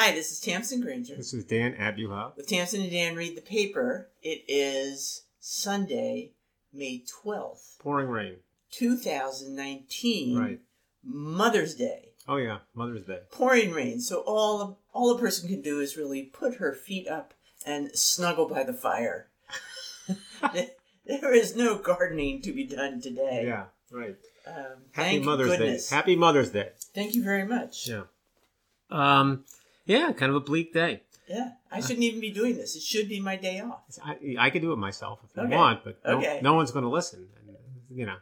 Hi, this is Tamsin Granger. This is Dan Abuha. With Tamsin and Dan read the paper. It is Sunday, May 12th, Pouring rain. 2019. Right. Mother's Day. Oh yeah, Mother's Day. Pouring rain. So all all a person can do is really put her feet up and snuggle by the fire. there is no gardening to be done today. Yeah, right. Um, Happy Mother's goodness. Day. Happy Mother's Day. Thank you very much. Yeah. Um, yeah, kind of a bleak day. Yeah, I shouldn't even be doing this. It should be my day off. I, I could do it myself if Okay. I want, but no, Okay. no one's going to listen. And, you know,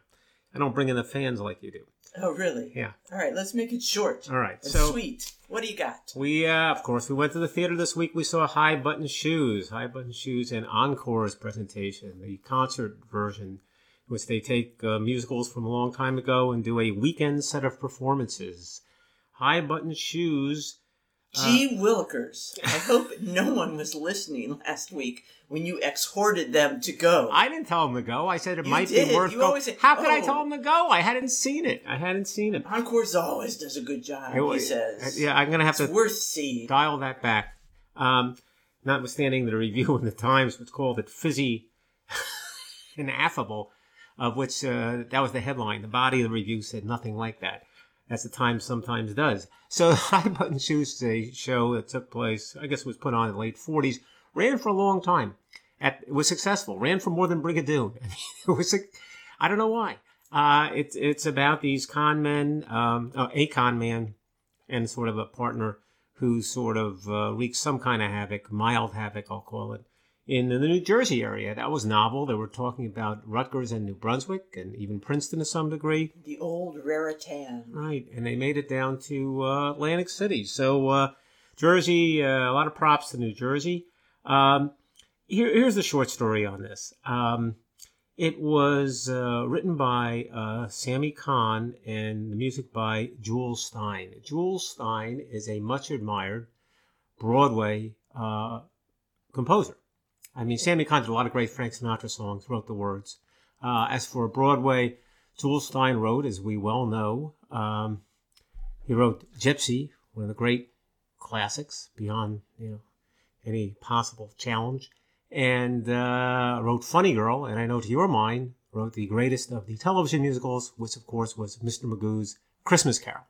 I don't bring in the fans like you do. Oh, really? Yeah. All right, let's make it short. All right. and So sweet. What do you got? we, uh, of course, we went to the theater this week. We saw High Button Shoes, High Button Shoes, and Encore's presentation, the concert version, which they take uh, musicals from a long time ago and do a weekend set of performances. High Button Shoes. Gee Willikers. I hope no one was listening last week when you exhorted them to go. I didn't tell them to go. I said it You might did. be worth You going. always say, How could I "Oh." tell them to go? I hadn't seen it. I hadn't seen it. Encore's always does a good job, It he was- says. Yeah, I'm gonna have It's to worth seeing. dial that back. Um, notwithstanding the review in the Times, which called it fizzy and affable, of which uh, that was the headline. The body of the review said nothing like that, as the Times sometimes does. So, High Button Shoes a show that took place, I guess, was put on in the late 40s, ran for a long time. At, it was successful, ran for more than Brigadoon. I mean, it was, a, I don't know why. Uh, it's it's about these con men, um, uh, a con man, and sort of a partner who sort of uh, wreaks some kind of havoc, mild havoc, I'll call it, in the New Jersey area. That was novel. They were talking about Rutgers and New Brunswick, and even Princeton to some degree. The old Raritan. Right, and they made it down to uh, Atlantic City. So uh, Jersey, uh, a lot of props to New Jersey. Um, here, here's the short story on this. Um, it was uh, written by uh, Sammy Cahn and the music by Jule Styne. Jule Styne is a much admired Broadway uh, composer. I mean, Sammy Cahn did a lot of great Frank Sinatra songs, wrote the words. Uh, as for Broadway, Jule Styne wrote, as we well know, um, he wrote Gypsy, one of the great classics beyond you know any possible challenge, and uh, wrote Funny Girl, and I know to your mind wrote the greatest of the television musicals, which of course was Mr. Magoo's Christmas Carol.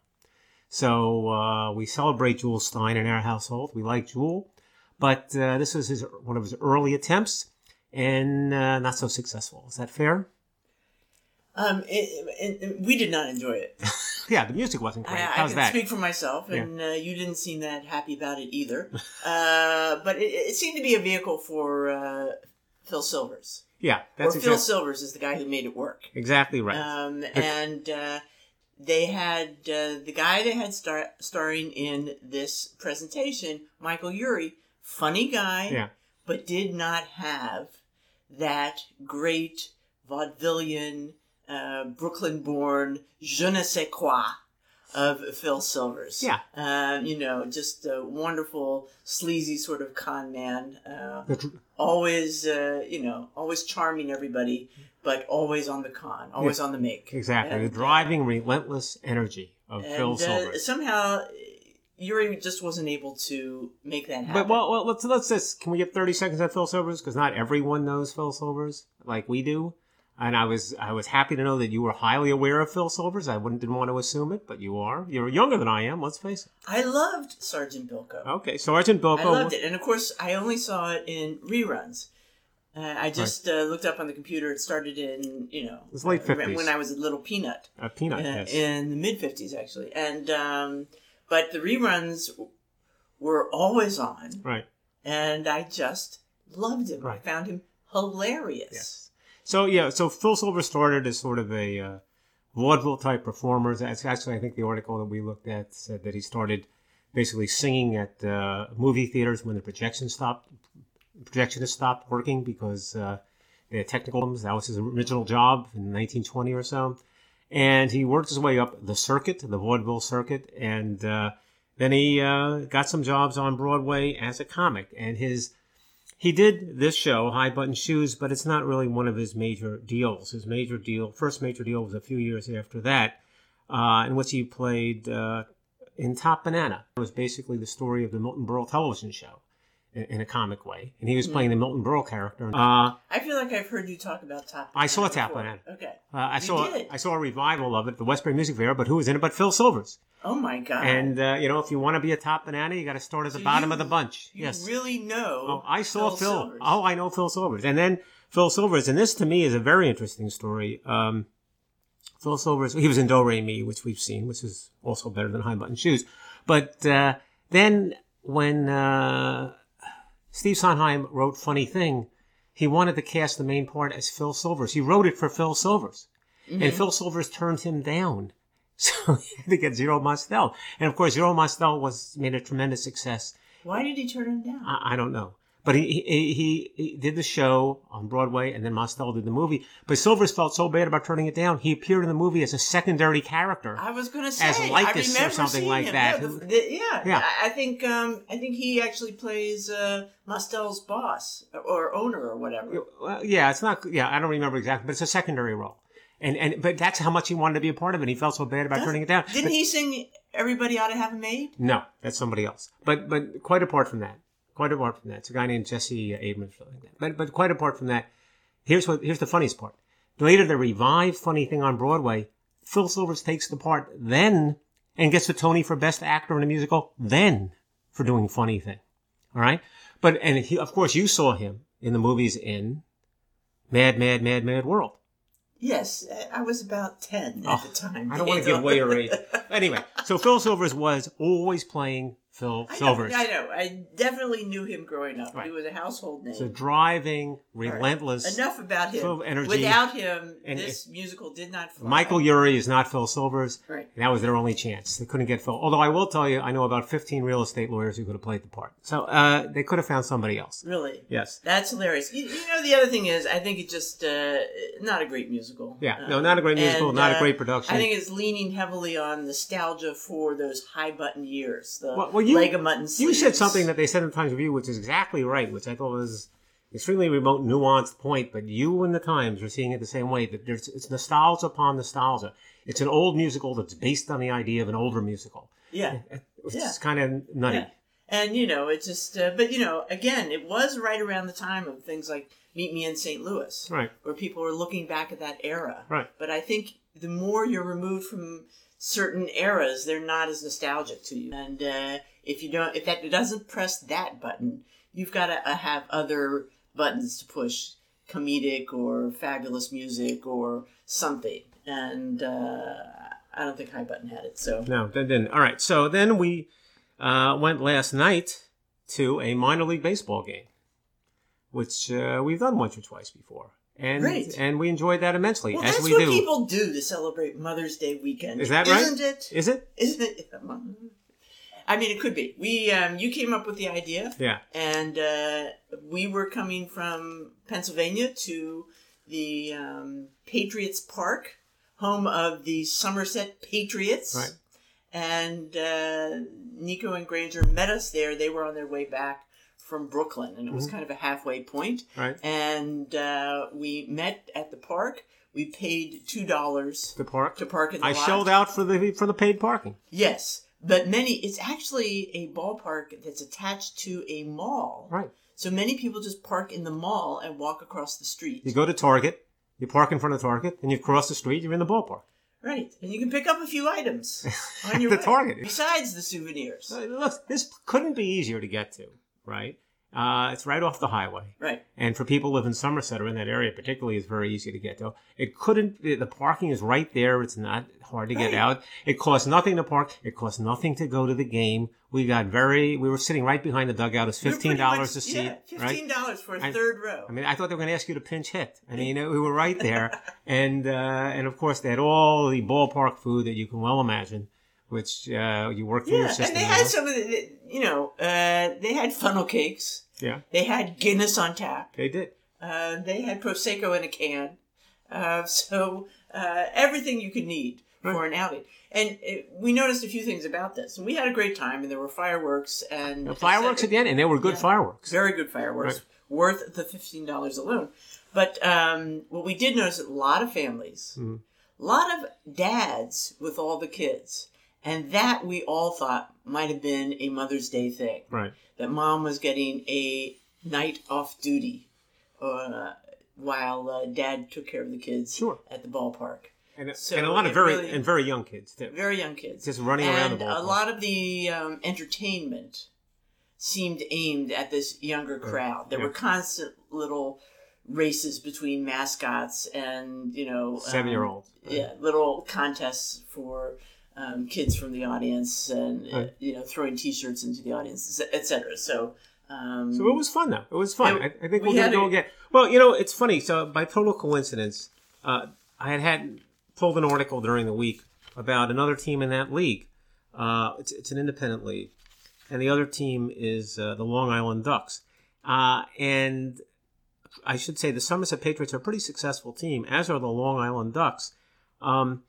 So uh, we celebrate Jule Styne in our household. We like Jewel, but uh, this was his one of his early attempts, and uh, not so successful. Is that fair? Um, it, it, it- we did not enjoy it. Yeah, the music wasn't great. I, I How's can that? speak for myself, and uh, you didn't seem that happy about it either. uh, but it, it seemed to be a vehicle for uh, Phil Silvers. yeah, that's or Phil Silvers is the guy who made it work. exactly right. Um, and uh, they had uh, the guy they had star- starring in this presentation, Michael Urie, funny guy, yeah, but did not have that great vaudevillian, uh, Brooklyn-born je ne sais quoi of Phil Silvers. Yeah. uh, you know, just a wonderful, sleazy sort of con man. Uh, always, uh, you know, always charming everybody, but always on the con, always on the make. exactly. The driving, relentless energy of and, Phil uh, Silvers. somehow, Urie just wasn't able to make that happen. But well, well, let's let's just can we get thirty seconds on Phil Silvers because not everyone knows Phil Silvers like we do, and I was I was happy to know that you were highly aware of Phil Silvers. I wouldn't didn't want to assume it, but you are. You're younger than I am. Let's face it. I loved Sergeant Bilko. Okay, Sergeant Bilko. I loved it, and of course, I only saw it in reruns. Uh, I just uh, looked up on the computer. It started in you know was late uh, 50s. when I was a little peanut. A peanut. uh, yes. in the mid 50s actually and um, but the reruns were always on right. and i just loved him i found him hilarious Yes. So yeah, so Phil Silver started as sort of a uh, vaudeville type performer. That's actually, I think, the article that we looked at said that he started basically singing at uh, movie theaters when the projection stopped. Projectionist stopped working because uh, they had technical problems. That was his original job in 1920 or so, and he worked his way up the circuit, the vaudeville circuit, and uh, then he uh, got some jobs on Broadway as a comic. And his he did this show, High Button Shoes, but it's not really one of his major deals. His major deal, first major deal, was a few years after that, uh, in which he played uh, in Top Banana. It was basically the story of the Milton Berle television show in, in a comic way, and he was playing the Milton Berle character. Uh, I feel like I've heard you talk about Top. I saw Banana Top before. Banana. Okay. uh, I You saw did? I saw a revival of it, at the Westbury Music Fair, but who was in it but Phil Silvers? Oh my God. And uh, you know, if you want to be a top banana, you got to start at the So bottom you- of the bunch. you yes. really know. Oh, I saw Phil. Silvers. Oh, I know Phil Silvers. And then Phil Silvers, and this to me is a very interesting story. Um, Phil Silvers, he was in Do Re Mi, which we've seen, which is also better than High Button Shoes. But uh, then when uh, Steve Sondheim wrote Funny Thing, he wanted to cast the main part as Phil Silvers. He wrote it for Phil Silvers. Mm-hmm. And Phil Silvers turned him down. So he had to get Zero Mostel. And of course, Zero Mostel was made a tremendous success. Why did he turn him down? I, I don't know. But he, he, he, he did the show on Broadway and then Mostel did the movie. But Silvers felt so bad about turning it down, he appeared in the movie as a secondary character. I was going to say As Lycus or I remember something like him. that. Yeah, the- the- yeah. Yeah. I, I think um, I think he actually plays uh, Mostel's boss or owner or whatever. Well, yeah, it's not, yeah, I don't remember exactly, but it's a secondary role. And, and, but that's how much he wanted to be a part of it. He felt so bad about turning it down. Didn't But- he sing "Everybody Ought to Have a Maid"? No, that's somebody else. But but quite apart from that, quite apart from that, it's a guy named Jesse Abrams. or something Like that. But but quite apart from that, here's what here's the funniest part. Later, the revived funny thing on Broadway, Phil Silvers takes the part then and gets the Tony for Best Actor in a Musical then for doing funny thing. All right, but and he, of course you saw him in the movies in Mad Mad Mad Mad World. Yes, I was about ten at Oh, the time. I don't want to give away your age. Anyway, so Phil Silvers was always playing Phil I know, Silvers. I know. I definitely knew him growing up. Right. He was a household name. So driving, All right. relentless. Enough about him. full of energy. Without him, And this musical did not fly. Michael Urie is not Phil Silvers. Right. And that was their only chance. They couldn't get Phil. Although I will tell you, I know about 15 real estate lawyers who could have played the part. So uh, they could have found somebody else. Really. Yes. That's hilarious. You, you know, the other thing is, I think it's just uh, not a great musical. Yeah. Uh, No, not a great musical, and, not a uh, great production. I think it's leaning heavily on nostalgia for those high button years. The Well, well, you- leg of mutton you sleeves. said something that they said in the Times Review, which is exactly right, which I thought was extremely remote, nuanced point. But you and the Times are seeing it the same way. That there's it's nostalgia upon nostalgia. It's an old musical that's based on the idea of an older musical. Yeah. It's Yeah. kind of nutty. Yeah. And you know, it just, uh, but you know, again, it was right around the time of things like Meet Me in St. Louis, Right. where people were looking back at that era. Right. But I think the more you're removed from certain eras, they're not as nostalgic to you. And uh, if you don't, if that doesn't press that button, you've got to uh, have other buttons to push, comedic or fabulous music or something. And uh, I don't think High Button had it. So No, that didn't. All right. So then we uh, went last night to a minor league baseball game, which uh, we've done once or twice before, and Great. and we enjoyed that immensely, Well, as that's we what do. people do to celebrate Mother's Day weekend. Is that right? Isn't it? Is it? Isn't it? I mean, it could be. We, um, you came up with the idea, Yeah. and uh, we were coming from Pennsylvania to the um, Patriots Park, home of the Somerset Patriots. Right. And uh, Nico and Granger met us there. They were on their way back from Brooklyn, and it was Mhm. kind of a halfway point Right. and uh, we met at the park. We paid two dollars The park. to park in the I lot. shelled out for the for the paid parking. Yes, but many. It's actually a ballpark that's attached to a mall. Right. So many people just park in the mall and walk across the street. You go to Target. You park in front of Target, and you cross the street. You're in the ballpark. Right, and you can pick up a few items on your The way, Target. besides the souvenirs. Uh, Look, this couldn't be easier to get to, right? Uh, it's right off the highway. Right. And for people who live in Somerset or in that area, particularly, it's very easy to get to. It couldn't. The the parking is right there. It's not hard to get out. It costs nothing to park. It costs nothing to go to the game. We got very. We were sitting right behind the dugout. It's We were fifteen pretty dollars much- a seat, Yeah, right? fifteen dollars for a I- third row. I mean, I thought they were going to ask you to pinch hit. I mean, we were right there, and uh, and of course they had all the ballpark food that you can well imagine, which uh, you work through your yeah, and they had some of the, you know, uh, they had funnel cakes. Yeah, They had Guinness on tap. they did. Uh, they had prosecco in a can, uh, so uh, everything you could need for an outing. And it, we noticed a few things about this, and we had a great time. And there were fireworks and The fireworks at the end, and they were good Yeah. fireworks. very good fireworks, Right. worth the fifteen dollars alone. But um, what we did notice a lot of families, Mhm. a lot of dads with all the kids, And that we all thought might have been a Mother's Day thing. Right. That mom was getting a night off duty uh, while uh, dad took care of the kids Sure. at the ballpark. And, So and a lot of very really- and very young kids too. Very young kids. Just running around and the ballpark. a lot of the um, entertainment seemed aimed at this younger crowd. There Yeah. were constant little races between mascots and you know um, Seven year olds. yeah, little contests for um, kids from the audience and uh, Right. you know throwing T-shirts into the audience, etc. So, um, So it was fun though. It was fun. I, I think we we're gonna go again. Well, you know, it's funny. So by total coincidence, uh, I had had pulled an article during the week about another team in that league. Uh, it's, it's an independent league, and the other team is uh, the Long Island Ducks. Uh, and I should say the Somerset Patriots are a pretty successful team, as are the Long Island Ducks. Um,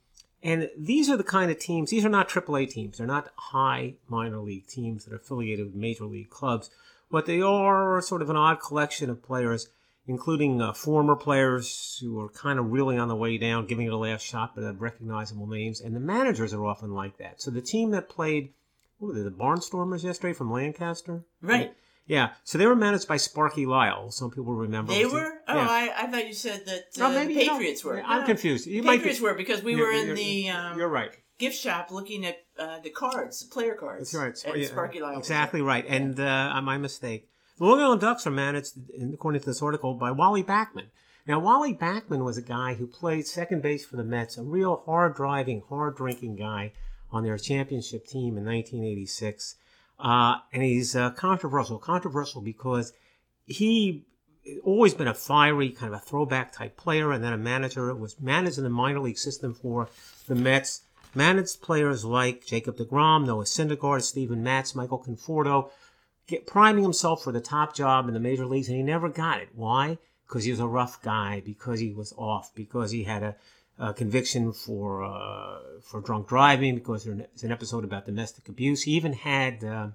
and these are the kind of teams, these are not AAA teams. They're not high minor league teams that are affiliated with major league clubs. But they are sort of an odd collection of players, including uh, former players who are kind of really on the way down, giving it a last shot, but have recognizable names. And the managers are often like that. So the team that played, what were they, the Barnstormers yesterday from Lancaster? right? Yeah. So they were managed by Sparky Lyle. Some people remember. They were. Oh, yeah. I, I thought you said that Oh, uh, maybe the. Patriots were. I'm No, confused. You might be- Patriots were because we were in the um, You're right. gift shop looking at uh, the cards, the player cards. That's right. And Yeah, Sparky Lyle. Exactly right. And uh, my mistake. The Long Island Ducks are managed, according to this article, by Wally Backman. Now, Wally Backman was a guy who played second base for the Mets, a real hard driving, hard drinking guy on their championship team in 1986. Uh, and he's uh, controversial. Controversial because he always been a fiery, kind of a throwback type player, and then a manager. Was managed in the minor league system for the Mets. Managed players like Jacob DeGrom, Noah Syndergaard, Steven Matz, Michael Conforto, get priming himself for the top job in the major leagues, and he never got it. Why? Because he was a rough guy, because he was off, because he had a, a conviction for uh, for drunk driving, because there's an episode about domestic abuse. He even had uh,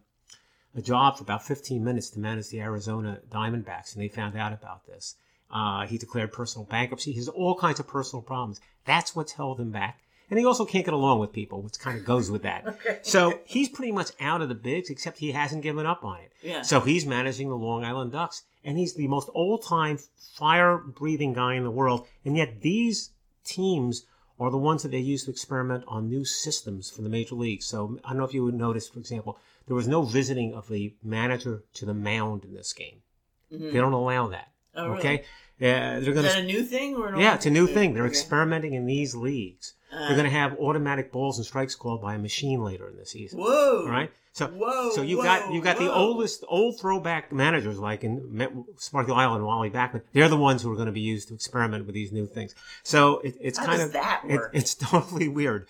a job for about 15 minutes to manage the Arizona Diamondbacks, and they found out about this. Uh, he declared personal bankruptcy. He has all kinds of personal problems. That's what's held him back. And he also can't get along with people, which kind of goes with that. So he's pretty much out of the bigs, except he hasn't given up on it. Yeah. So he's managing the Long Island Ducks, and he's the most old time fire breathing guy in the world. And yet these teams are the ones that they use to experiment on new systems for the major leagues. So I don't know if you would notice, for example, there was no visiting of the manager to the mound in this game. They don't allow that. Oh, okay, uh, they're Is going that to. a new thing or an Yeah, it's a new thing. They're Okay. experimenting in these leagues. Uh, They're going to have automatic balls and strikes called by a machine later in the season. Whoa! All right. So, Whoa, so you whoa, got you got the oldest old throwback managers like in Sparky Lyle and Wally Backman. They're the ones who are going to be used to experiment with these new things. So it, it's How kind does of that it- it's totally weird.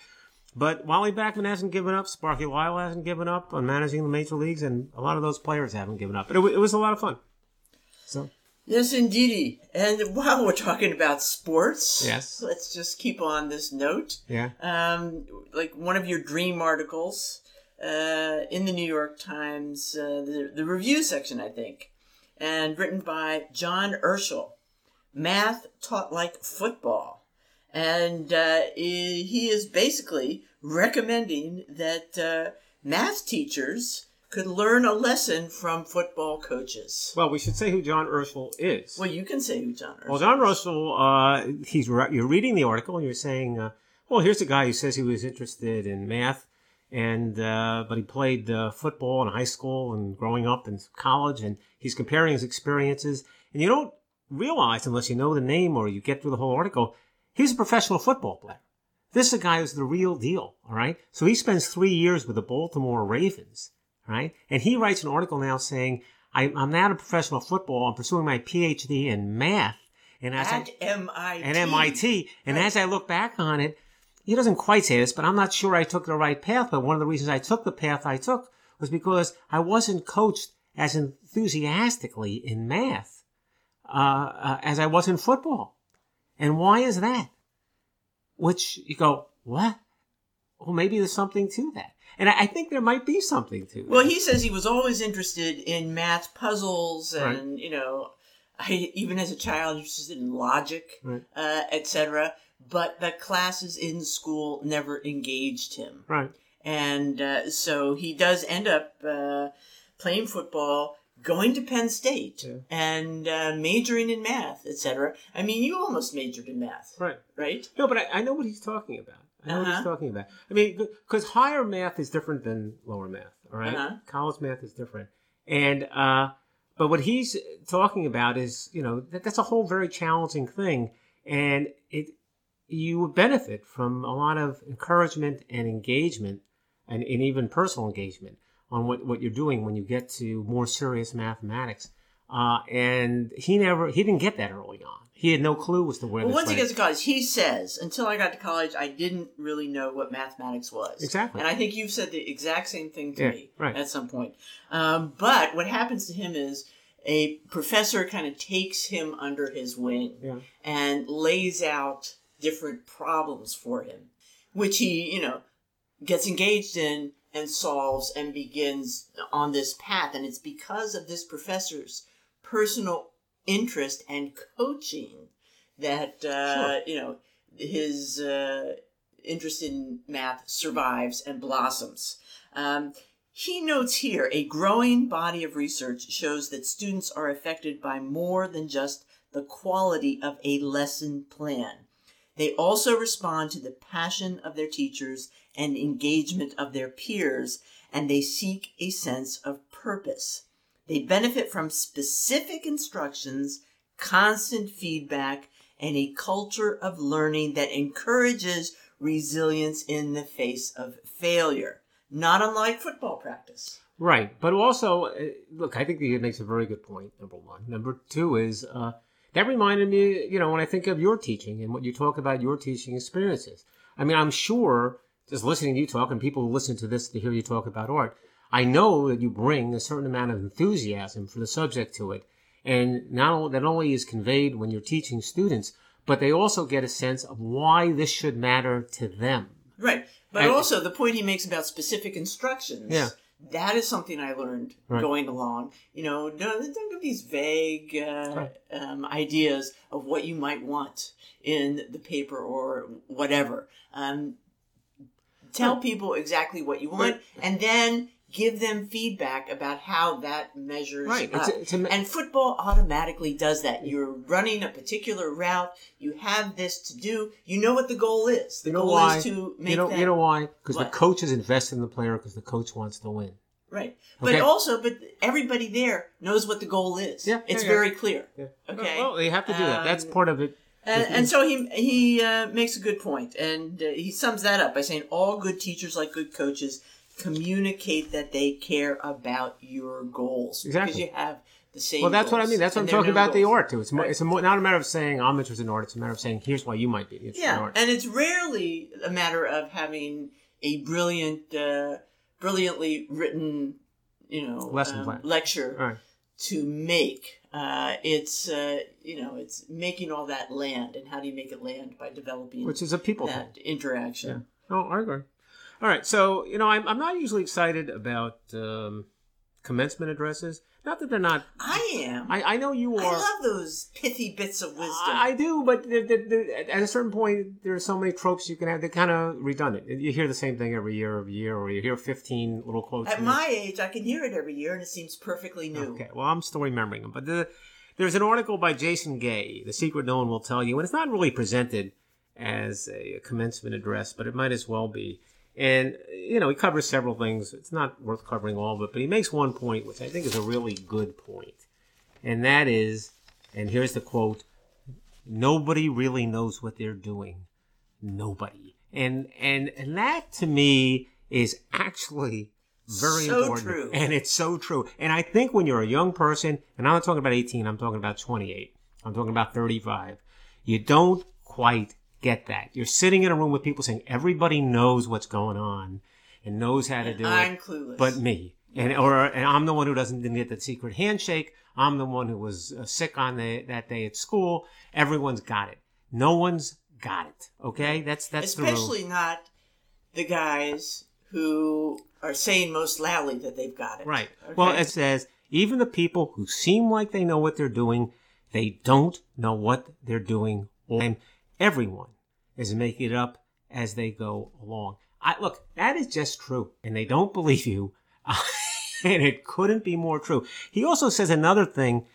But Wally Backman hasn't given up. Sparky Lyle hasn't given up on managing the major leagues, and a lot of those players haven't given up. But it, it was a lot of fun. So Yes, indeedy. And while we're talking about sports, Yes. let's just keep on this note. yeah, Um, like one of your dream articles uh, in the New York Times, uh, the, the review section, I think, and written by John Urschel, Math Taught Like Football. And uh, he he is basically recommending that uh, math teachers could learn a lesson from football coaches. well, we should say who John Urschel is. Well, you can say who John Urschel Well, John Urschel, uh, he's re- you're reading the article and you're saying, uh, well, here's a guy who says he was interested in math, and uh, but he played uh, football in high school and growing up in college, and he's comparing his experiences, and you don't realize unless you know the name or you get through the whole article, he's a professional football player. This is a guy who's the real deal, all right? So he spends three years with the Baltimore Ravens, right? And he writes an article now saying, I, I'm not a professional football. I'm pursuing my PhD in math. And as I, at MIT. at MIT. And as I look back on it, he doesn't quite say this, but I'm not sure I took the right path. But one of the reasons I took the path I took was because I wasn't coached as enthusiastically in math uh, uh, as I was in football. And why is that? Which you go, what? Well, maybe there's something to that. And I, I think there might be something to that. Well, he says he was always interested in math puzzles Right. and, you know, I, even as a child, interested in logic, Right. uh, etc. But the classes in school never engaged him. right. and uh, so he does end up uh, playing football, going to Penn State, Yeah. and uh, majoring in math, etc. I mean, you almost majored in math, Right. right? No, but I, I know what he's talking about. I know what he's Uh-huh. talking about. I mean, because higher math is different than lower math. All right? Uh-huh. college math is different, and uh, but what he's talking about is you know that, that's a whole very challenging thing, and it you would benefit from a lot of encouragement and engagement, and, and even personal engagement on what, what you're doing when you get to more serious mathematics. Uh, and he never he didn't get that early on. He had no clue as to where. Well, once he gets to college, he says, "Until I got to college, I didn't really know what mathematics was." Exactly. And I think you've said the exact same thing to Yeah, me right. at some point. Um, but what happens to him is a professor kind of takes him under his wing Yeah. and lays out different problems for him, which he, you know, gets engaged in and solves and begins on this path. And it's because of this professor's personal interest and coaching that, uh, Sure. you know, his uh, interest in math survives and blossoms. Um, he notes here a growing body of research shows that students are affected by more than just the quality of a lesson plan. They also respond to the passion of their teachers and engagement of their peers, and they seek a sense of purpose. They benefit from specific instructions, constant feedback, and a culture of learning that encourages resilience in the face of failure, not unlike football practice. Right, but also, uh, look, I think he makes a very good point. Number one. Number two is uh, that reminded me, you know, when I think of your teaching and what you talk about your teaching experiences. I mean, I'm sure just listening to you talk and people who listen to this to hear you talk about art, I know that you bring a certain amount of enthusiasm for the subject to it, and not only, that only is conveyed when you're teaching students, but they also get a sense of why this should matter to them. Right. But And- also the point he makes about specific instructions. Yeah. That is something I learned Right. going along. You know, don't, don't give these vague uh, um, ideas of what you might want in the paper or whatever. Um, tell Right. people exactly what you want, Right. and then give them feedback about how that measures Right. up. It's a- it's a- and football automatically does that. You're running a particular route. You have this to do. You know what the goal is. The You know goal why? is to make you know, that you know why? Because the coach is invested in the player because the coach wants to win. right. Okay. But also, but everybody there knows what the goal is. Yeah, it's yeah, yeah. very clear. Yeah. Okay. Well, they have to do that. That's Um, part of it. And, and so he he uh, makes a good point, and uh, he sums that up by saying all good teachers, like good coaches, communicate that they care about your goals exactly. because you have the same. Well, that's what I mean. That's what I'm talking about the goals. art too. It's more, Right. it's a more, not a matter of saying I'm interested in art. It's a matter of saying here's why you might be interested in Yeah, art. and it's rarely a matter of having a brilliant, uh, brilliantly written, you know, Lesson um, plan. lecture right. to make. Uh, it's uh, you know, it's making all that land, and how do you make it land by developing Which is a people thing. that interaction. Oh, I agree. All right. So you know, I'm I'm not usually excited about um, commencement addresses. Not that they're not. I am. I, I know you are. I love those pithy bits of wisdom. I, I do, but they're, they're, they're- at a certain point, there are so many tropes you can have. They're kind of redundant. You hear the same thing every year, every year, or you hear 15 little quotes. At my age, I can hear it every year, and it seems perfectly new. Okay, well, I'm still remembering them. But the, there's an article by Jason Gay, The Secret No One Will Tell You, and it's not really presented as a commencement address, but it might as well be. And, you know, he covers several things. It's not worth covering all of it, but he makes one point, which I think is a really good point. And that is, and here's the quote nobody really knows what they're doing. Nobody. And, and, and that to me is actually very So important. true. And it's so true. And I think when you're a young person, and I'm not talking about 18, I'm talking about 28, I'm talking about 35, you don't quite get that. You're sitting in a room with people saying everybody knows what's going on and knows how to And do I'm it, clueless. but me. And or and I'm the one who doesn't get the secret handshake. I'm the one who was uh, sick on the that day at school. Everyone's got it. No one's got it. Okay, that's that's the especially not the guys who are saying most loudly that they've got it. Right. Okay? Well, it says even the people who seem like they know what they're doing, they don't know what they're doing. And everyone is making it up as they go along. I look, that is just true, and they don't believe you, and it couldn't be more true. He also says another thing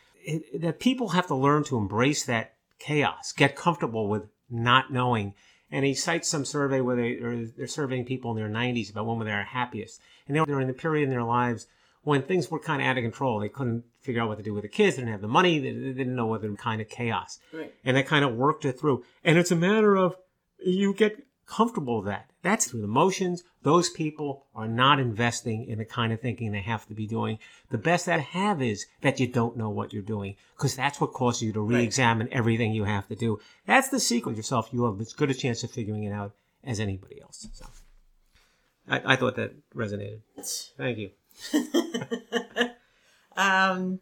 that people have to learn to embrace that chaos, get comfortable with not knowing. And he cites some survey where they are they're surveying people in their 90s about when they're happiest, and they were in the period in their lives when things were kind of out of control. They couldn't figure out what to do with the kids. They didn't have the money. They, they didn't know what kind of chaos. Right. And they kind of worked it through. And it's a matter of you get comfortable with that. That's through the motions. Those people are not investing in the kind of thinking they have to be doing. The best that have is that you don't know what you're doing because that's what causes you to re-examine everything you have to do. That's the secret yourself. You have as good a chance of figuring it out as anybody else. So I, I thought that resonated. Thank you. um,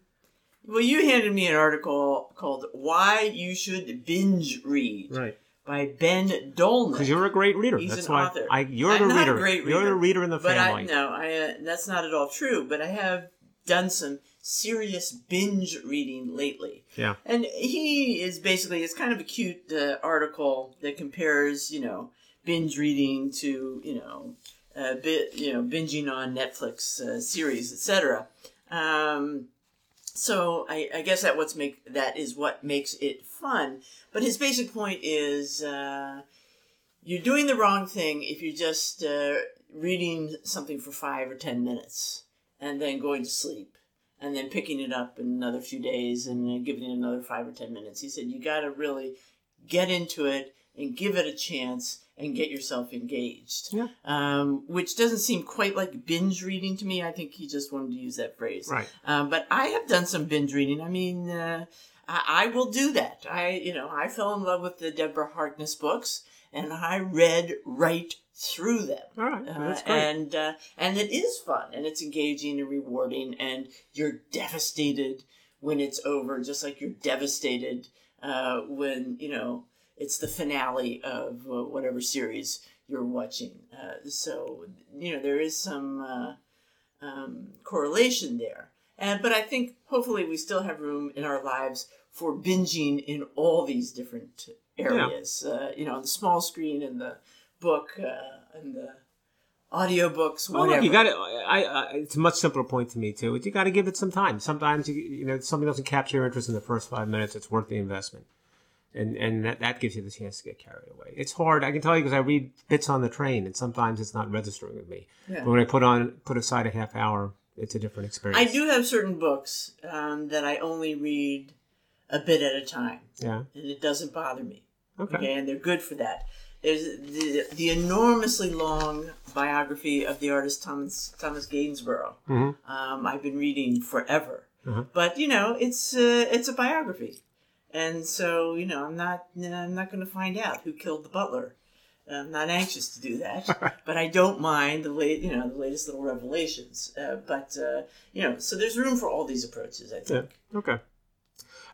well, you handed me an article called "Why You Should Binge Read" Right. by Ben Dolnick. Because you're a great reader. He's that's an why author. I, you're I'm the not a reader. You're the reader, reader in the but I family. no, I uh, that's not at all true. But I have done some serious binge reading lately. Yeah. And he is basically it's kind of a cute uh, article that compares, you know, binge reading to, you know, uh, bit, you know, binging on Netflix uh, series, etc. Um, so I, I guess that what's make that is what makes it fun. But his basic point is uh, you're doing the wrong thing if you're just uh, reading something for five or ten minutes and then going to sleep and then picking it up in another few days and giving it another five or ten minutes. He said you got to really get into it and give it a chance and get yourself engaged. Yeah. Um, which doesn't seem quite like binge reading to me. I think he just wanted to use that phrase. Right. Um, but I have done some binge reading. I mean, uh, I, I will do that. I, you know, I fell in love with the Deborah Harkness books, and I read right through them. All right. Uh, That's great. and uh, and it is fun, and it's engaging and rewarding, and you're devastated when it's over, just like you're devastated uh, when you know it's the finale of uh, whatever series you're watching. Uh, so you know there is some uh, um, correlation there, and but I think hopefully we still have room in our lives for binging in all these different areas. Uh, you know, on the small screen and the book uh, and the audiobooks, Well, whatever. look, you got to. I, I, it's a much simpler point to me too. But you got to give it some time. Sometimes you, you know, something doesn't capture your interest in the first five minutes. It's worth the investment, and and that, that gives you the chance to get carried away. It's hard. I can tell you because I read bits on the train, and sometimes it's not registering with me. Yeah. But when I put on put aside a half hour, it's a different experience. I do have certain books um, that I only read a bit at a time, Yeah. and it doesn't bother me. Okay. Okay, and they're good for that. There's the, the enormously long biography of the artist Thomas Thomas Gainsborough. Mhm. Um, I've been reading forever, Uh-huh. but you know it's uh, it's a biography, and so you know I'm not I'm not going to find out who killed the butler. I'm not anxious to do that, but I don't mind the late you know the latest little revelations. Uh, but uh, you know, so there's room for all these approaches. I Yeah. think. Okay.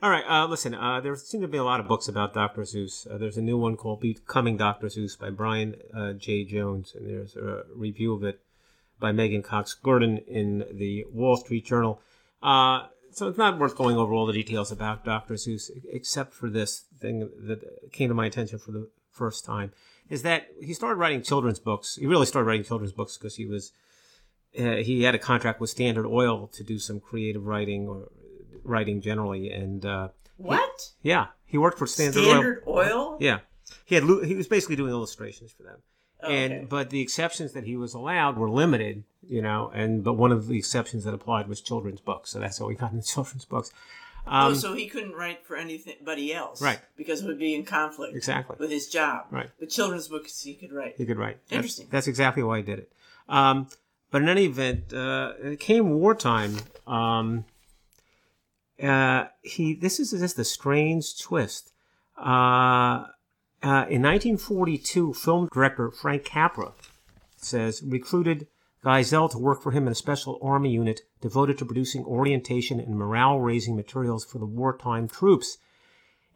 All right. Uh, listen, uh, there seem to be a lot of books about Dr. Seuss. Uh, there's a new one called Becoming Dr. Seuss by Brian uh, Jay Jones, and there's a review of it by Meghan Cox Gurdon in the Wall Street Journal. So it's not worth going over all the details about Dr. Seuss, except for this thing that came to my attention for the first time, is that he started writing children's books. He really started writing children's books because he was uh, he had a contract with Standard Oil to do some creative writing or writing generally, and uh, What yeah, he worked for Standard, Oil. standard oil? Yeah, he had he was basically doing illustrations for them, Oh, and okay. but the exceptions that he was allowed were limited, you know, and but one of the exceptions that applied was children's books, so that's how he got into children's books. Um, oh, so he couldn't write for anybody else, Right. Because it would be in conflict Exactly. with his job, Right. But children's books he could write. He could write. That's- Interesting. That's, exactly why he did it. Um, but in any event, uh, it came wartime. Um, uh, he this is just a strange twist. Uh, uh, in 1942, film director Frank Capra says recruited Geisel to work for him in a special army unit devoted to producing orientation and morale-raising materials for the wartime troops.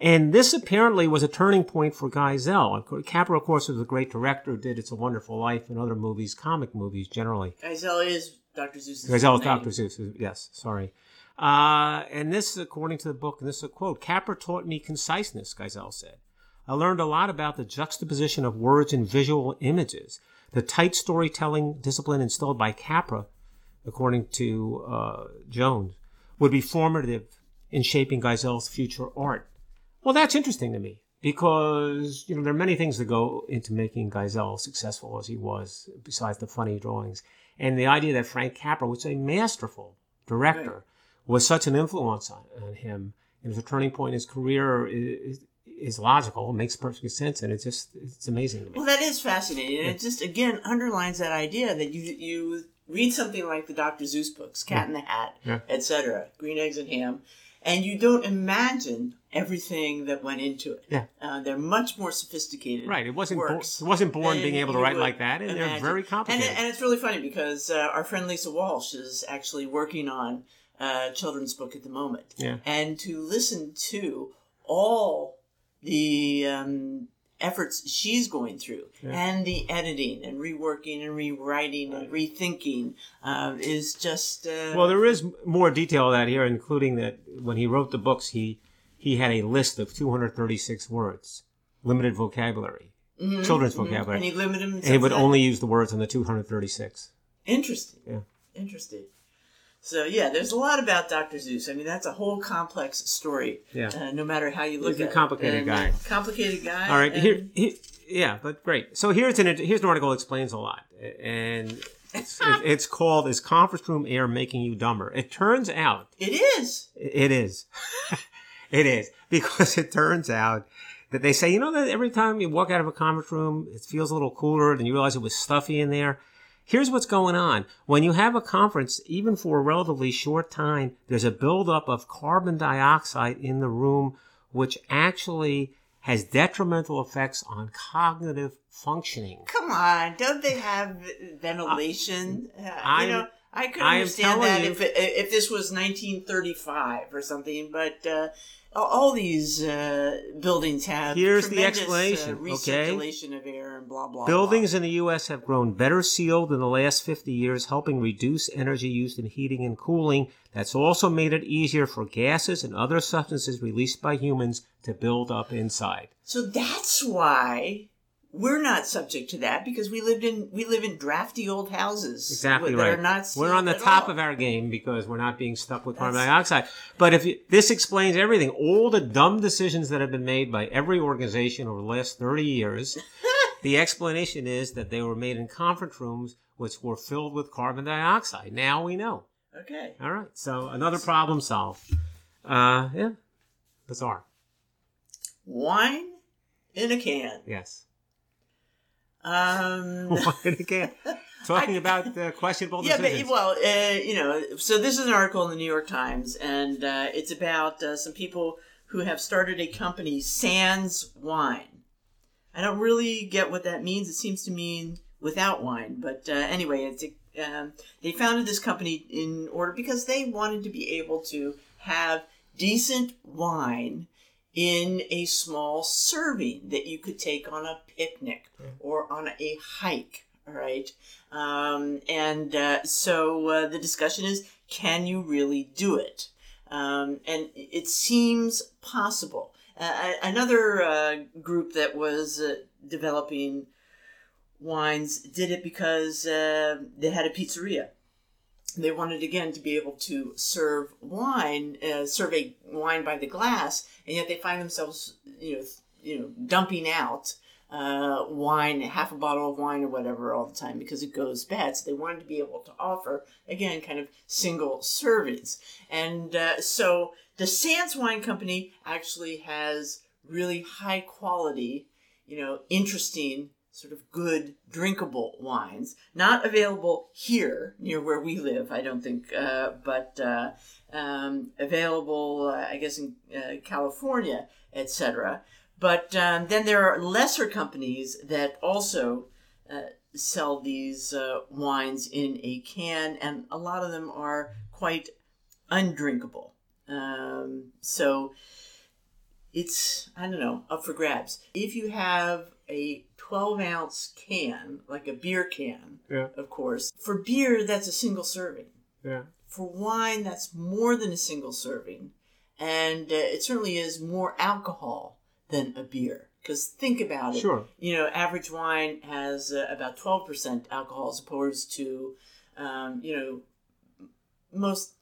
And this apparently was a turning point for Geisel. Capra, of course, was a great director, who did It's a Wonderful Life and other movies, comic movies generally. Geisel is Dr. Seuss's Geisel is. Dr. Seuss, yes, sorry. Uh, and this, according to the book, and this is a quote Capra taught me conciseness, Geisel said. I learned a lot about the juxtaposition of words and visual images, the tight storytelling discipline instilled by Capra, according to uh, Jones, would be formative in shaping Geisel's future art. Well, that's interesting to me because you know there are many things that go into making Geisel successful as he was, besides the funny drawings, and the idea that Frank Capra was a masterful director Right. was such an influence on, on him. It was a turning point in his career. Is, is logical, it makes perfect sense, and it's just it's amazing to me. Well, that is fascinating, and it just again underlines that idea that you you read something like the Dr. Seuss books, Cat in the Hat, Yeah. etc., Green Eggs and Ham, and you don't imagine everything that went into it. Yeah. uh, they're much more sophisticated. Right, it wasn't bo- it wasn't born being able to write like that, and they're very complicated. it- and it's really funny because uh, our friend Lisa Walsh is actually working on a children's book at the moment. Yeah. And to listen to all the um, efforts she's going through Yeah. and the editing and reworking and rewriting and rethinking uh, is just. Uh, Well, there is more detail of that here, including that when he wrote the books, he he had a list of 236 words, limited vocabulary, mhm, children's mhm. vocabulary, And he limited himself and he would only use the words on the 236. Interesting. Yeah. Interesting. So yeah, there's a lot about Dr. Seuss. I mean, that's a whole complex story. Yeah. Uh, no matter how you look He's a at it. complicated And, guy. Complicated guy. All right, and- here, he, yeah, but great. So here's an here's an article that explains a lot, and it's, it's called "Is Conference Room Air Making You Dumber?" It turns out It is. It is. it is. Because it turns out that they say, you know, that every time you walk out of a conference room, it feels a little cooler and you realize it was stuffy in there. Here's what's going on. When you have a conference, even for a relatively short time, there's a buildup of carbon dioxide in the room, which actually has detrimental effects on cognitive functioning. Come on, don't they have ventilation? Uh, you know, I could understand that you- if it, if this was 1935 or something, but uh, all- these uh, buildings have Here's the explanation, uh, okay? recirculation of air and blah blah. Buildings in the U.S. have grown better sealed in the last 50 years, helping reduce energy used in heating and cooling. That's also made it easier for gases and other substances released by humans to build up inside. So that's why we're not subject to that because we lived in we live in drafty old houses. Exactly that right. Are not we're on the top all. of our game because we're not being stuck with carbon dioxide. But if you, this explains everything, all the dumb decisions that have been made by every organization over the last 30 years, the explanation is that they were made in conference rooms which were filled with carbon dioxide. Now we know. Okay. All right. So another problem solved. Uh, yeah. Bizarre. Wine in a can. Yes. Um, and again, talking about uh, questionable yeah, but decisions. well, uh, you know, so this is an article in the New York Times, and uh, it's about uh, some people who have started a company, Sans Wine. I don't really get what that means. It seems to mean without wine, but uh, anyway, it's um, they founded this company in order because they wanted to be able to have decent wine in a small serving that you could take on a picnic or on a hike. All right. Um, and uh, so uh, the discussion is can you really do it? Um, and it seems possible. Uh, another uh, group that was uh, developing wines did it because uh, they had a pizzeria. They wanted again to be able to serve wine, uh, serve a wine by the glass, and yet they find themselves, you know, you know, dumping out uh, wine, half a bottle of wine or whatever all the time because it goes bad. So they wanted to be able to offer again kind of single servings, and uh, so the Sans Wine Company actually has really high quality, you know, interesting sort of good drinkable wines. Not available here near where we live i don't think uh, but uh, um, available uh, i guess in uh, california etc but um, then there are lesser companies that also uh, sell these uh, wines in a can and a lot of them are quite undrinkable um, so it's i don't know up for grabs if you have a 12 ounce can, like a beer can, Yeah. of course. For beer, that's a single serving. Yeah. For wine, that's more than a single serving. And uh, it certainly is more alcohol than a beer Because think about it. Sure. You know, average wine has uh, about 12% alcohol as opposed to, um, you know, most,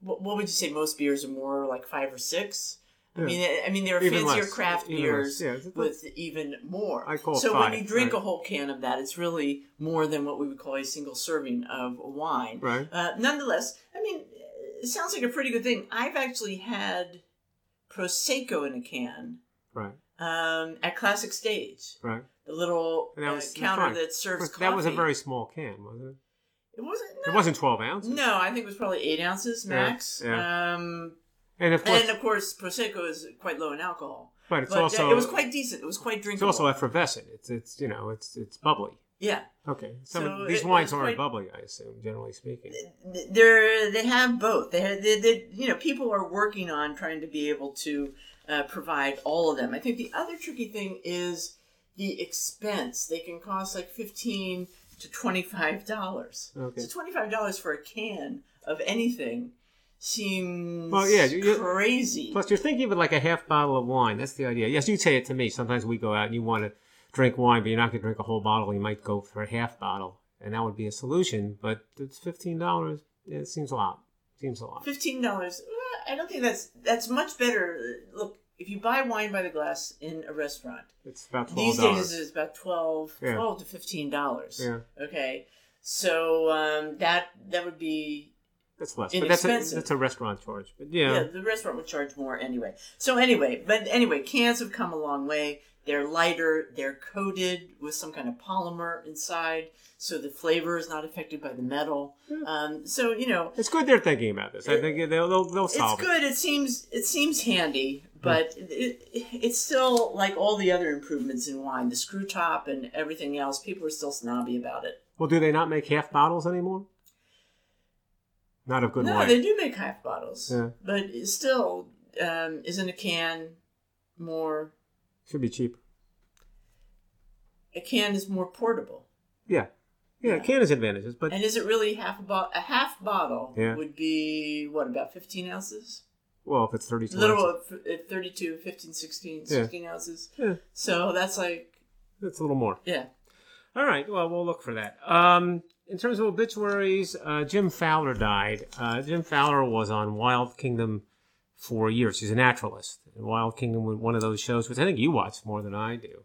what, what would you say? Most beers are more like five or six? I Yeah. mean, I mean, there are Even fancier less. craft Even beers. Yeah, with even more. I call so when you drink right. a whole can of that, it's really more than what we would call a single serving of wine. Right. Uh, nonetheless, I mean, it sounds like a pretty good thing. I've actually had prosecco in a can Right. um, at Classic Stage, Right. the little that uh, counter fine. that serves Was- coffee. that was a very small can, wasn't it? It wasn't. It wasn't 12 ounces. No, I think it was probably eight ounces max. yeah. Um, And of course, and of course, prosecco is quite low in alcohol. but it's but uh, also it was quite decent. It was quite drinkable. it's also effervescent. It's it's you know it's it's bubbly. yeah. Okay. Some So of these it wines aren't quite- bubbly, I assume, generally speaking. they're they have both. They, they, they you know people are working on trying to be able to uh, provide all of them. I think the other tricky thing is the expense. They can cost like fifteen to twenty five dollars. Okay. So twenty five dollars for a can of anything seems Well, yeah, you- you- crazy. Plus, you're thinking of it like a half bottle of wine. That's the idea. Yes, you'd say it to me. Sometimes we go out and you want to drink wine, but you're not going to drink a whole bottle. You might go for a half bottle, and that would be a solution. But it's fifteen dollars. It seems a lot. Seems a lot. Fifteen dollars. I don't think that's that's much better. Look, if you buy wine by the glass in a restaurant, It's about $12. These days it's about 12, Yeah. 12 to fifteen dollars. Yeah. Okay. So um, that that would be That's less, but that's a, that's a restaurant charge. But yeah. yeah, The restaurant would charge more anyway. So anyway, but anyway, cans have come a long way. They're lighter. They're coated with some kind of polymer inside, so the flavor is not affected by the metal. Um, so you know, it's good they're thinking about this. I think they'll they'll, they'll it's solve good. It seems it seems handy, but it, it's still like all the other improvements in wine, the screw top and everything else. People are still snobby about it. it. Well, do they not make half bottles anymore? Not of good no, wine. No, they do make half bottles, Yeah. but it's still um, isn't a can more? Should be cheap. A can is more portable, Yeah, yeah. Yeah. Can has advantages, but and is it really half a bottle? A half bottle Yeah. would be what about fifteen ounces? well, if it's thirty-two, Little ounces, of uh, 32, 15, 16, Yeah. 16 ounces. Yeah. So that's like it's a little more. yeah. All right. Well, we'll look for that. Um, in terms of obituaries, uh, Jim Fowler died. Uh, Jim Fowler was on Wild Kingdom for years. He's a naturalist. And Wild Kingdom was one of those shows, which I think you watch more than I do.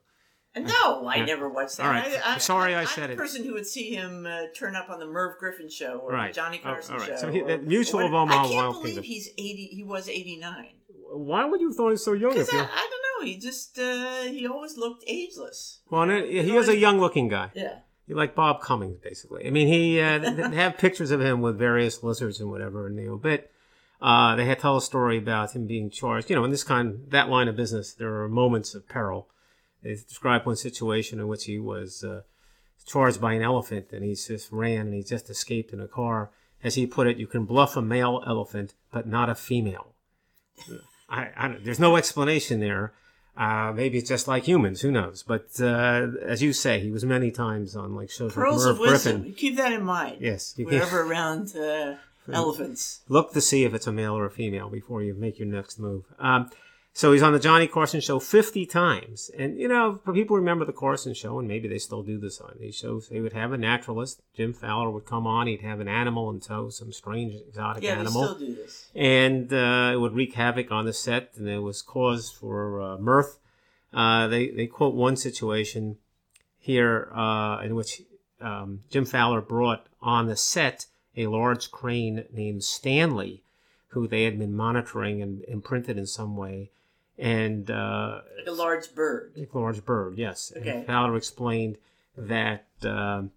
No, I never watched that. All right. I, I, Sorry I I'm said the it. person who would see him uh, turn up on the Merv Griffin show or Right. the Johnny Oh, Carson all right. show. So he- the Mutual of Omaha I can't Wild believe Kingdom. he's eighty. He was eighty nine. Why would you have thought he was so young? If I, I don't know. He just uh, he always looked ageless. well, no, he is a young-looking guy. Yeah. You like Bob Cummings, basically. I mean, he uh, have pictures of him with various lizards and whatever in the obit. Uh, they had tell a story about him being charged. You know, in this kind, that line of business, there are moments of peril. They describe one situation in which he was uh, charged by an elephant, and he just ran and he just escaped in a car. As he put it, you can bluff a male elephant, but not a female. I, I don't, there's no explanation there. Uh, maybe it's just like humans. Who knows? But uh, as you say, he was many times on like shows Pearls like of wisdom. Griffin. Keep that in mind. Yes, you can around uh, elephants. look to see if it's a male or a female before you make your next move. Um, so he's on the Johnny Carson show 50 times. And, you know, people remember the Carson show, and maybe they still do this on these shows, they would have a naturalist. Jim Fowler would come on. He'd have an animal in tow, some strange exotic Yeah, they animal. still do this. and uh, it would wreak havoc on the set, and there was cause for uh, mirth. Uh, they they quote one situation here uh, in which um, Jim Fowler brought on the set a large crane named Stanley, who they had been monitoring and imprinted in some way, and uh, Like a large bird. a large bird, yes. Okay. And Fowler explained that um,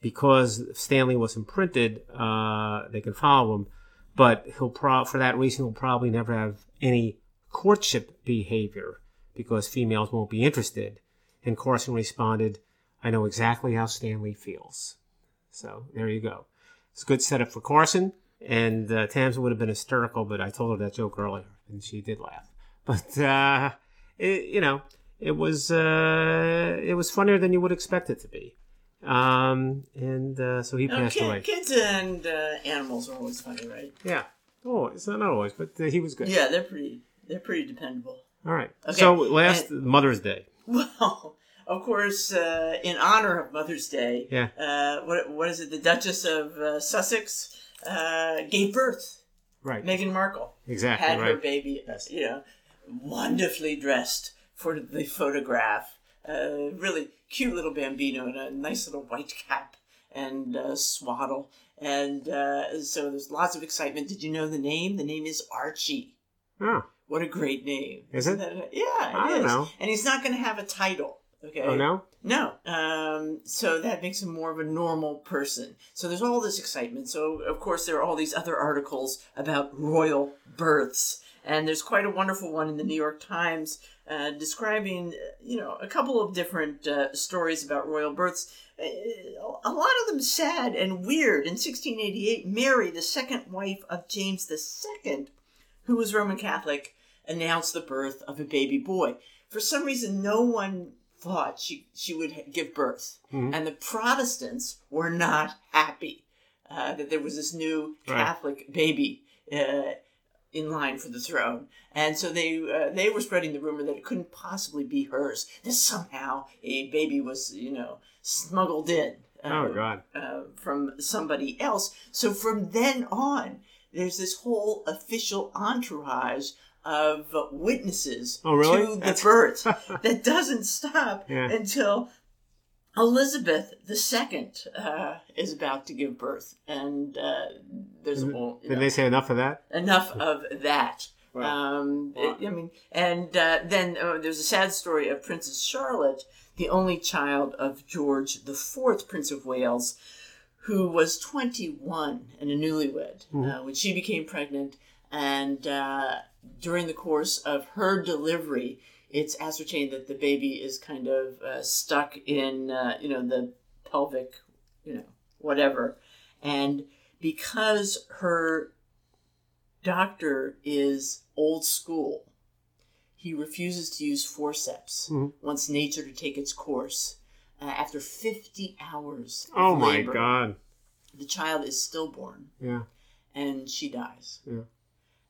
because Stanley was imprinted, uh, they can follow him, but he'll pro- for that reason he'll probably never have any courtship behavior because females won't be interested. And Carson responded, "I know exactly how Stanley feels." So there you go. It's a good setup for Carson. And uh, Tamsin would have been hysterical, but I told her that joke earlier, and she did laugh. But uh, it, you know, it was uh, it was funnier than you would expect it to be. Um, and uh, so he No, passed kid- away. kids and uh, animals are always funny, right? Yeah. Oh, it's not, not always, but uh, he was good. Yeah, they're pretty. They're pretty dependable. All right. Okay, So last Mother's Day. Well, of course, uh, in honor of Mother's Day, Yeah. uh, what, what is it? The Duchess of uh, Sussex uh, gave birth. Right. Meghan Markle Exactly had her baby, uh, you know, wonderfully dressed for the photograph. Uh, really cute little bambino in a nice little white cap and uh, swaddle. And uh, so there's lots of excitement. Did you know the name? The name is Archie. Oh, What a great name. Is Isn't it? that- yeah, it I don't know. And he's not going to have a title. Okay. oh no. No. Um, so that makes him more of a normal person. So there's all this excitement. So, of course, there are all these other articles about royal births. And there's quite a wonderful one in the New York Times uh, describing, uh, you know, a couple of different uh, stories about royal births. Uh, a lot of them sad and weird. In 1688, Mary, the second wife of James II, who was Roman Catholic, announced the birth of a baby boy. For some reason, no one thought she, she would give birth. Mhm. And the Protestants were not happy uh, that there was this new Right. Catholic baby uh, in line for the throne. And so they uh, they were spreading the rumor that it couldn't possibly be hers, that somehow a baby was, you know, smuggled in. Oh God. uh, from somebody else. So from then on, there's this whole official entourage of witnesses Oh, really? to the That's- birth that doesn't stop Yeah. until Elizabeth II uh, is about to give birth, and uh, there's a whole you Did know, they say enough of that? enough of that. Wow. Um, Wow. I mean, and uh, then uh, there's a sad story of Princess Charlotte, the only child of George IV, Prince of Wales, who was 21 and a newlywed uh, when she became pregnant. And uh, during the course of her delivery, it's ascertained that the baby is kind of uh, stuck in, uh, you know, the pelvic, you know, whatever. And because her doctor is old school, he refuses to use forceps, Mhm. wants nature to take its course. Uh, after 50 hours Oh my labor, God. the child is stillborn Yeah. and she dies. Yeah.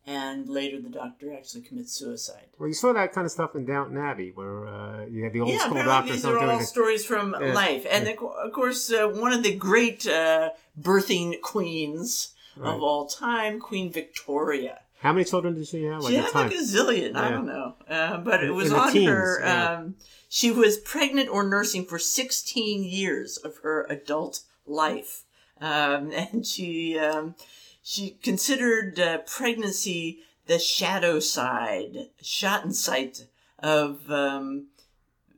And later the doctor actually commits suicide. Well, you saw that kind of stuff in Downton Abbey, where uh, you had the old yeah, school doctor. these are all like- stories from Yeah. life. And of co- of course, uh, one of the great uh, birthing queens Right. of all time, Queen Victoria. How many children did she have? She had time? like a zillion. I don't know, uh, but it was in on teens, her. yeah. Um, she was pregnant or nursing for 16 years of her adult life, um, and she um, she considered uh, pregnancy the shadow side, Schattenseite of. Um,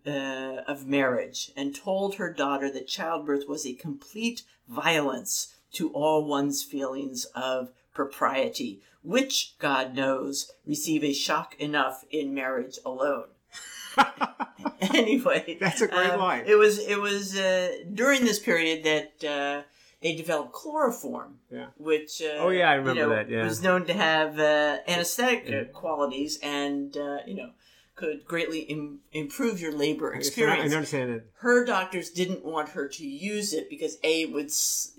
uh, of marriage and told her daughter that childbirth was a complete violence to all one's feelings of propriety, which, God knows, receive a shock enough in marriage alone. anyway, That's a great um, line. It was it was uh, during this period that uh, they developed chloroform, Yeah. which uh, Oh, yeah, I you know, that, yeah. was known to have uh, anesthetic Yeah. uh, qualities and uh, you know could greatly Im- improve your labor experience. I understand it. Her doctors didn't want her to use it because a it would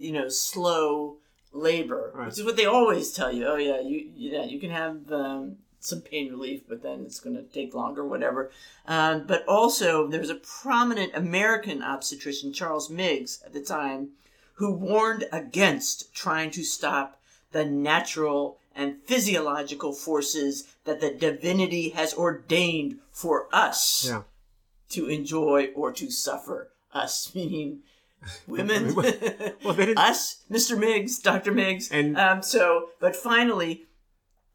you know slow labor, Right. which is what they always tell you. Oh yeah, you yeah you can have um, some pain relief, but then it's going to take longer, whatever. Um, but also, there was a prominent American obstetrician, Charles Meigs, at the time, who warned against trying to stop the natural and physiological forces that the divinity has ordained for us Yeah. to enjoy or to suffer. Us, meaning women. Well, they didn't- Us, Mr. Meigs, Dr. Meigs. And- um, so, but finally,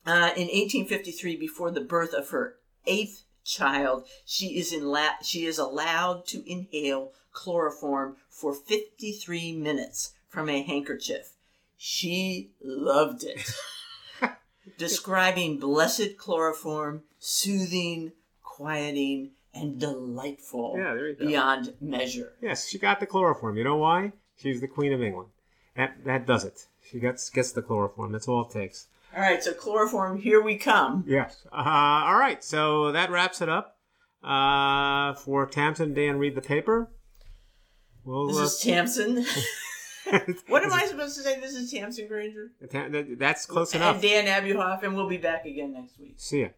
uh, in 1853, before the birth of her eighth child, she is in la- she is allowed to inhale chloroform for 53 minutes from a handkerchief. She loved it. Describing blessed chloroform, soothing, quieting, and delightful Yeah, there you go. beyond measure. Yes, she got the chloroform. You know why? She's the Queen of England. That that does it. She gets gets the chloroform. That's all it takes. All right, so chloroform, here we come. Yes. Uh, all right. So that wraps it up uh, for Tamsin. Dan, read the paper. Well, This uh, is Tamsin. what am I supposed to say? This is Tamsin Granger. That- That's close And enough. And Dan Abuhoff, and we'll be back again next week. See ya.